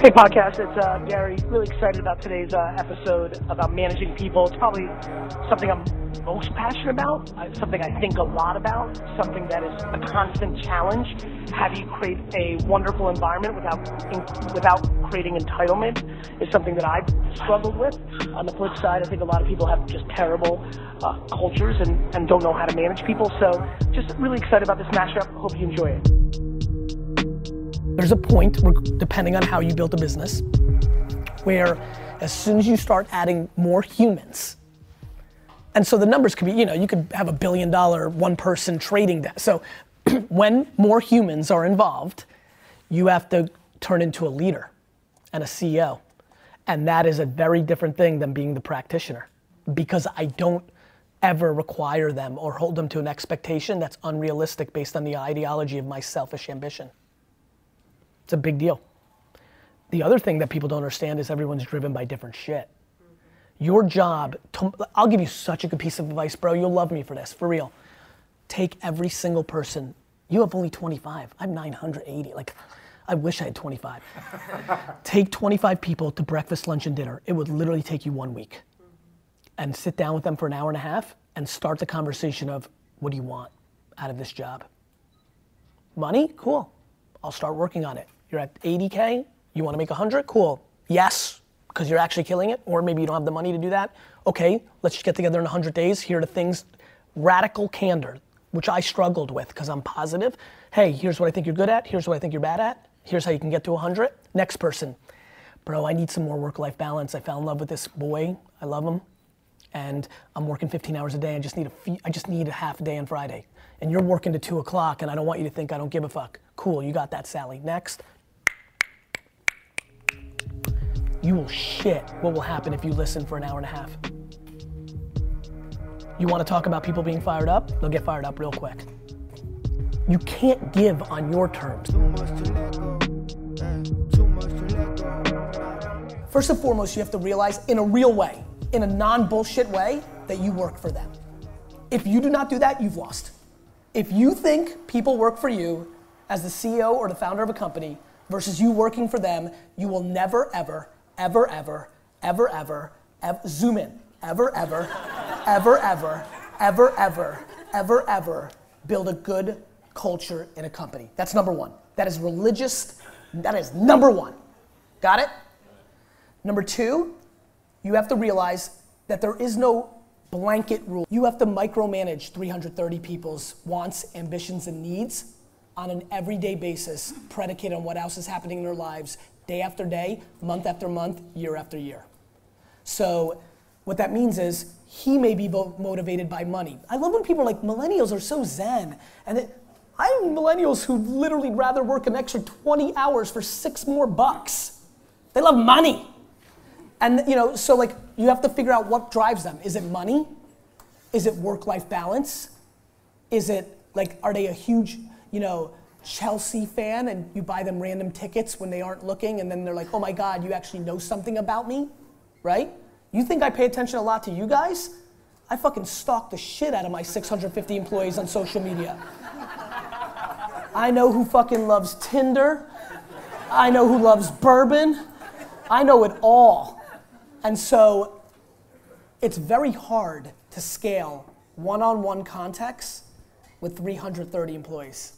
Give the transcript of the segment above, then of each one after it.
Hey, podcast. It's uh, Gary. Really excited about today's uh, episode about managing people. It's probably something I'm most passionate about, uh, something I think a lot about, something that is a constant challenge. How do you create a wonderful environment without in, without creating entitlement? Is something that I've struggled with. On the flip side, I think a lot of people have just terrible uh, cultures and, and don't know how to manage people. So, just really excited about this mashup. Hope you enjoy it. There's a point, depending on how you build a business, where as soon as you start adding more humans, and so the numbers could be, you know, you could have a billion dollar one person trading desk. So when more humans are involved, you have to turn into a leader and a CEO. And that is a very different thing than being the practitioner because I don't ever require them or hold them to an expectation that's unrealistic based on the ideology of my selfish ambition. It's a big deal. The other thing that people don't understand is everyone's driven by different shit. Your job, to, I'll give you such a good piece of advice, bro. You'll love me for this, for real. Take every single person. You have only 25. I have 980. Like, I wish I had 25. take 25 people to breakfast, lunch, and dinner. It would literally take you one week. And sit down with them for an hour and a half and start the conversation of what do you want out of this job? Money? Cool. I'll start working on it. You're at 80K, you wanna make 100? Cool. Yes, because you're actually killing it, or maybe you don't have the money to do that. Okay, let's just get together in 100 days. Here are the things, radical candor, which I struggled with because I'm positive. Hey, here's what I think you're good at, here's what I think you're bad at, here's how you can get to 100. Next person, bro, I need some more work life balance. I fell in love with this boy, I love him, and I'm working 15 hours a day. I just need a, fee- I just need a half day on Friday. And you're working to 2 o'clock, and I don't want you to think I don't give a fuck. Cool, you got that, Sally. Next. You will shit what will happen if you listen for an hour and a half. You want to talk about people being fired up? They'll get fired up real quick. You can't give on your terms. First and foremost, you have to realize in a real way, in a non bullshit way, that you work for them. If you do not do that, you've lost. If you think people work for you as the CEO or the founder of a company versus you working for them, you will never, ever, ever, ever, ever, ever, ever zoom in, ever, ever, ever, ever, ever, ever, ever, ever build a good culture in a company. That's number one. That is religious. That is number one. Got it? Number two, you have to realize that there is no blanket rule. You have to micromanage 330 people's wants, ambitions, and needs on an everyday basis, predicated on what else is happening in their lives, day after day, month after month, year after year. So, what that means is he may be motivated by money. I love when people are like, millennials are so zen. And it, I have millennials who literally rather work an extra 20 hours for six more bucks. They love money. And you know, so like you have to figure out what drives them. Is it money? Is it work-life balance? Is it like are they a huge, you know, Chelsea fan and you buy them random tickets when they aren't looking and then they're like, "Oh my god, you actually know something about me?" Right? You think I pay attention a lot to you guys? I fucking stalk the shit out of my 650 employees on social media. I know who fucking loves Tinder. I know who loves bourbon. I know it all. And so it's very hard to scale one on one contexts with 330 employees.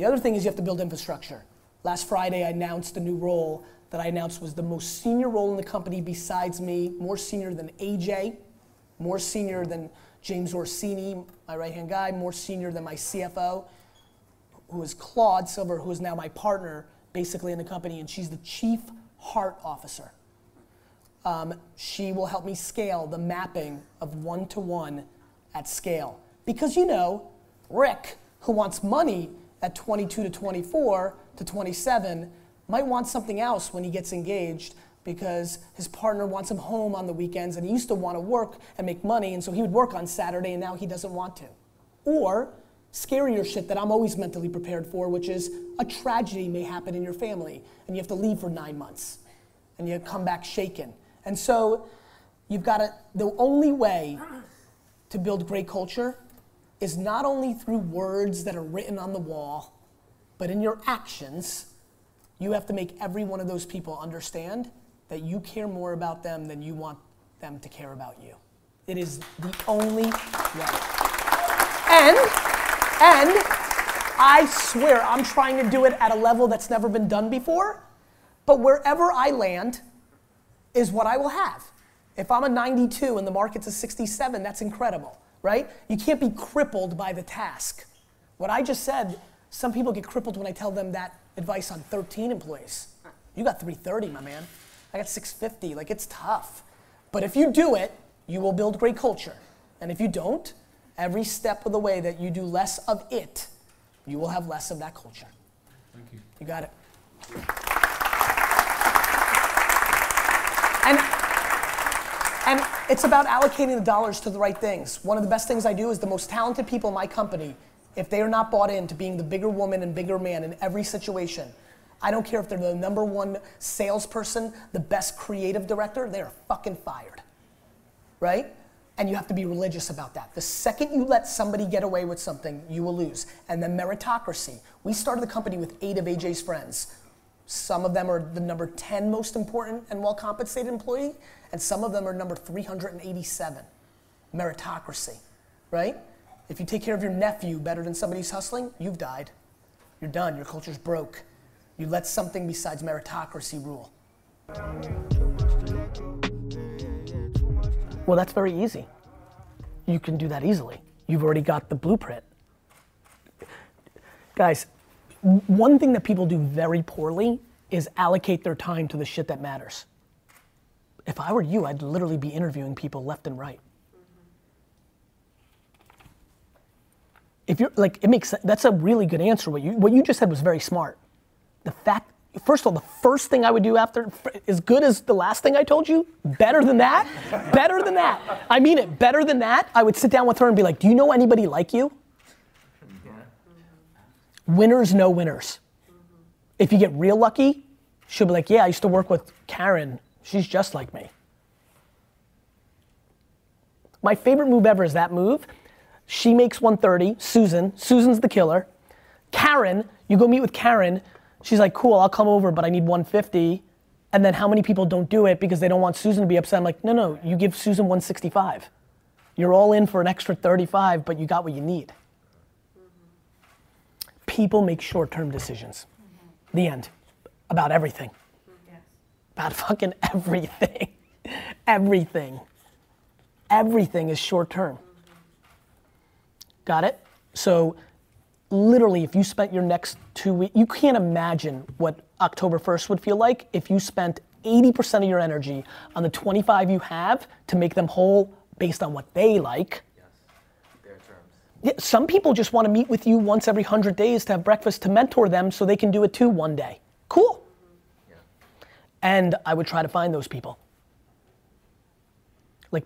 The other thing is you have to build infrastructure. Last Friday, I announced a new role that I announced was the most senior role in the company besides me, more senior than AJ, more senior than James Orsini, my right hand guy, more senior than my CFO, who is Claude Silver, who is now my partner basically in the company, and she's the chief heart officer. Um, she will help me scale the mapping of one to one at scale. Because you know, Rick, who wants money at 22 to 24 to 27, might want something else when he gets engaged because his partner wants him home on the weekends and he used to want to work and make money and so he would work on Saturday and now he doesn't want to. Or scarier shit that I'm always mentally prepared for, which is a tragedy may happen in your family and you have to leave for nine months and you come back shaken. And so you've got to, the only way to build great culture is not only through words that are written on the wall, but in your actions you have to make every one of those people understand that you care more about them than you want them to care about you. It is the only way. And, and I swear I'm trying to do it at a level that's never been done before, but wherever I land is what I will have. If I'm a 92 and the market's a 67, that's incredible, right? You can't be crippled by the task. What I just said, some people get crippled when I tell them that advice on 13 employees. You got 330, my man. I got 650. Like, it's tough. But if you do it, you will build great culture. And if you don't, every step of the way that you do less of it, you will have less of that culture. Thank you. You got it. And, and it's about allocating the dollars to the right things. One of the best things I do is the most talented people in my company, if they are not bought into being the bigger woman and bigger man in every situation, I don't care if they're the number one salesperson, the best creative director, they're fucking fired. Right? And you have to be religious about that. The second you let somebody get away with something, you will lose. And then meritocracy. We started the company with eight of AJ's friends. Some of them are the number 10 most important and well compensated employee, and some of them are number 387. Meritocracy, right? If you take care of your nephew better than somebody's hustling, you've died. You're done. Your culture's broke. You let something besides meritocracy rule. Well, that's very easy. You can do that easily. You've already got the blueprint. Guys, one thing that people do very poorly is allocate their time to the shit that matters. If I were you, I'd literally be interviewing people left and right. If you're like, it makes that's a really good answer. What you what you just said was very smart. The fact, first of all, the first thing I would do after, as good as the last thing I told you, better than that, better than that. I mean it, better than that. I would sit down with her and be like, "Do you know anybody like you?" Winners know winners. If you get real lucky, she'll be like, yeah, I used to work with Karen. She's just like me. My favorite move ever is that move. She makes 130, Susan. Susan's the killer. Karen, you go meet with Karen. She's like, cool, I'll come over, but I need 150. And then how many people don't do it because they don't want Susan to be upset? I'm like, no, no, you give Susan 165. You're all in for an extra 35, but you got what you need people make short-term decisions. Mm-hmm. The end. About everything. Yes. About fucking everything. everything. Everything is short-term. Mm-hmm. Got it? So literally if you spent your next two weeks, you can't imagine what October 1st would feel like if you spent 80% of your energy on the 25 you have to make them whole based on what they like yeah, some people just want to meet with you once every 100 days to have breakfast to mentor them so they can do it too one day. Cool. Yeah. And I would try to find those people. Like,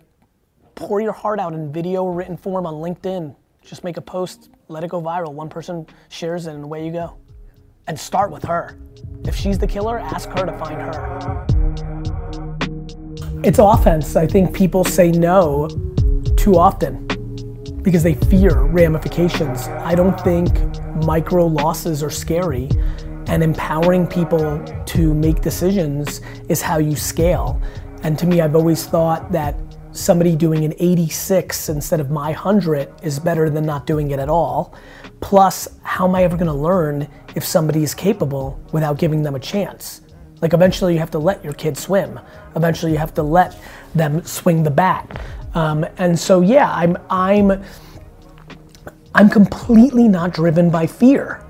pour your heart out in video or written form on LinkedIn. Just make a post, let it go viral. One person shares it, and away you go. And start with her. If she's the killer, ask her to find her. It's offense. I think people say no too often because they fear ramifications. I don't think micro losses are scary, and empowering people to make decisions is how you scale. And to me, I've always thought that somebody doing an 86 instead of my 100 is better than not doing it at all. Plus, how am I ever gonna learn if somebody is capable without giving them a chance? Like, eventually, you have to let your kid swim. Eventually, you have to let them swing the bat. Um, and so, yeah, I'm, I'm, I'm completely not driven by fear.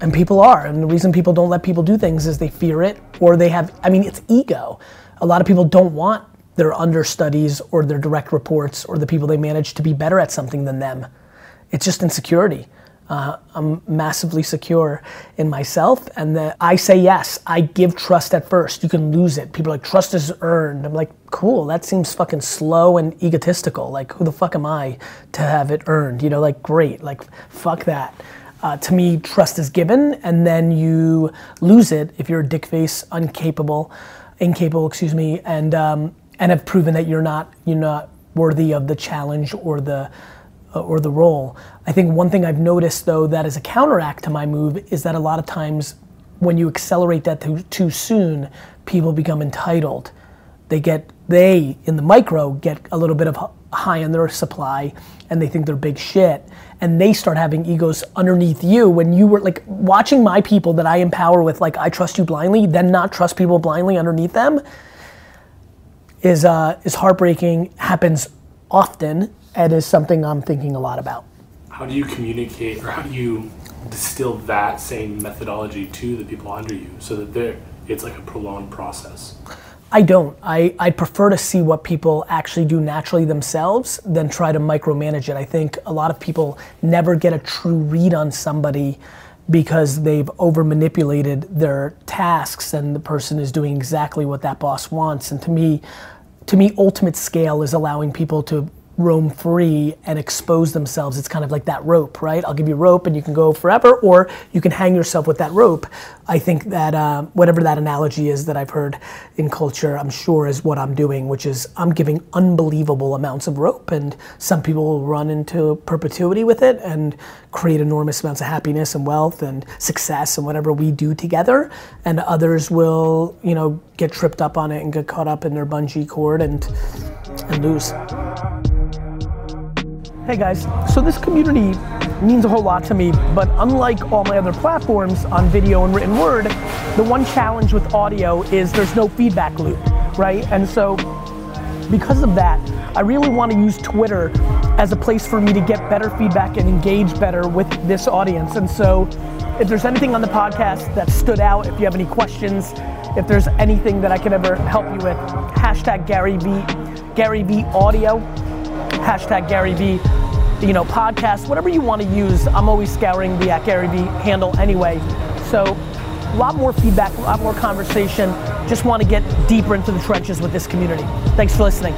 And people are. And the reason people don't let people do things is they fear it or they have, I mean, it's ego. A lot of people don't want their understudies or their direct reports or the people they manage to be better at something than them. It's just insecurity. Uh, I'm massively secure in myself, and that I say yes. I give trust at first. You can lose it. People are like, trust is earned. I'm like, cool. That seems fucking slow and egotistical. Like, who the fuck am I to have it earned? You know, like, great. Like, fuck that. Uh, to me, trust is given, and then you lose it if you're a dick face, incapable, incapable, excuse me, and um, and have proven that you're not you're not worthy of the challenge or the or the role. I think one thing I've noticed though that is a counteract to my move is that a lot of times when you accelerate that too, too soon, people become entitled. They get, they in the micro get a little bit of high on their supply and they think they're big shit and they start having egos underneath you when you were like watching my people that I empower with like I trust you blindly then not trust people blindly underneath them is uh, is heartbreaking happens often and is something I'm thinking a lot about. How do you communicate or how do you distill that same methodology to the people under you so that they're it's like a prolonged process? I don't. I, I prefer to see what people actually do naturally themselves than try to micromanage it. I think a lot of people never get a true read on somebody because they've over manipulated their tasks and the person is doing exactly what that boss wants. And to me, to me, ultimate scale is allowing people to roam free and expose themselves. It's kind of like that rope, right? I'll give you rope and you can go forever, or you can hang yourself with that rope. I think that uh, whatever that analogy is that I've heard in culture, I'm sure is what I'm doing, which is I'm giving unbelievable amounts of rope, and some people will run into perpetuity with it and create enormous amounts of happiness and wealth and success and whatever we do together, and others will, you know, get tripped up on it and get caught up in their bungee cord and and lose. Hey guys, so this community means a whole lot to me, but unlike all my other platforms on video and written word, the one challenge with audio is there's no feedback loop, right? And so because of that, I really want to use Twitter as a place for me to get better feedback and engage better with this audience. And so if there's anything on the podcast that stood out, if you have any questions, if there's anything that I can ever help you with, hashtag Gary Vee, Gary Vee Audio, hashtag Gary Vee you know, podcast, whatever you want to use. I'm always scouring the at Gary Vee handle anyway. So a lot more feedback, a lot more conversation. Just want to get deeper into the trenches with this community. Thanks for listening.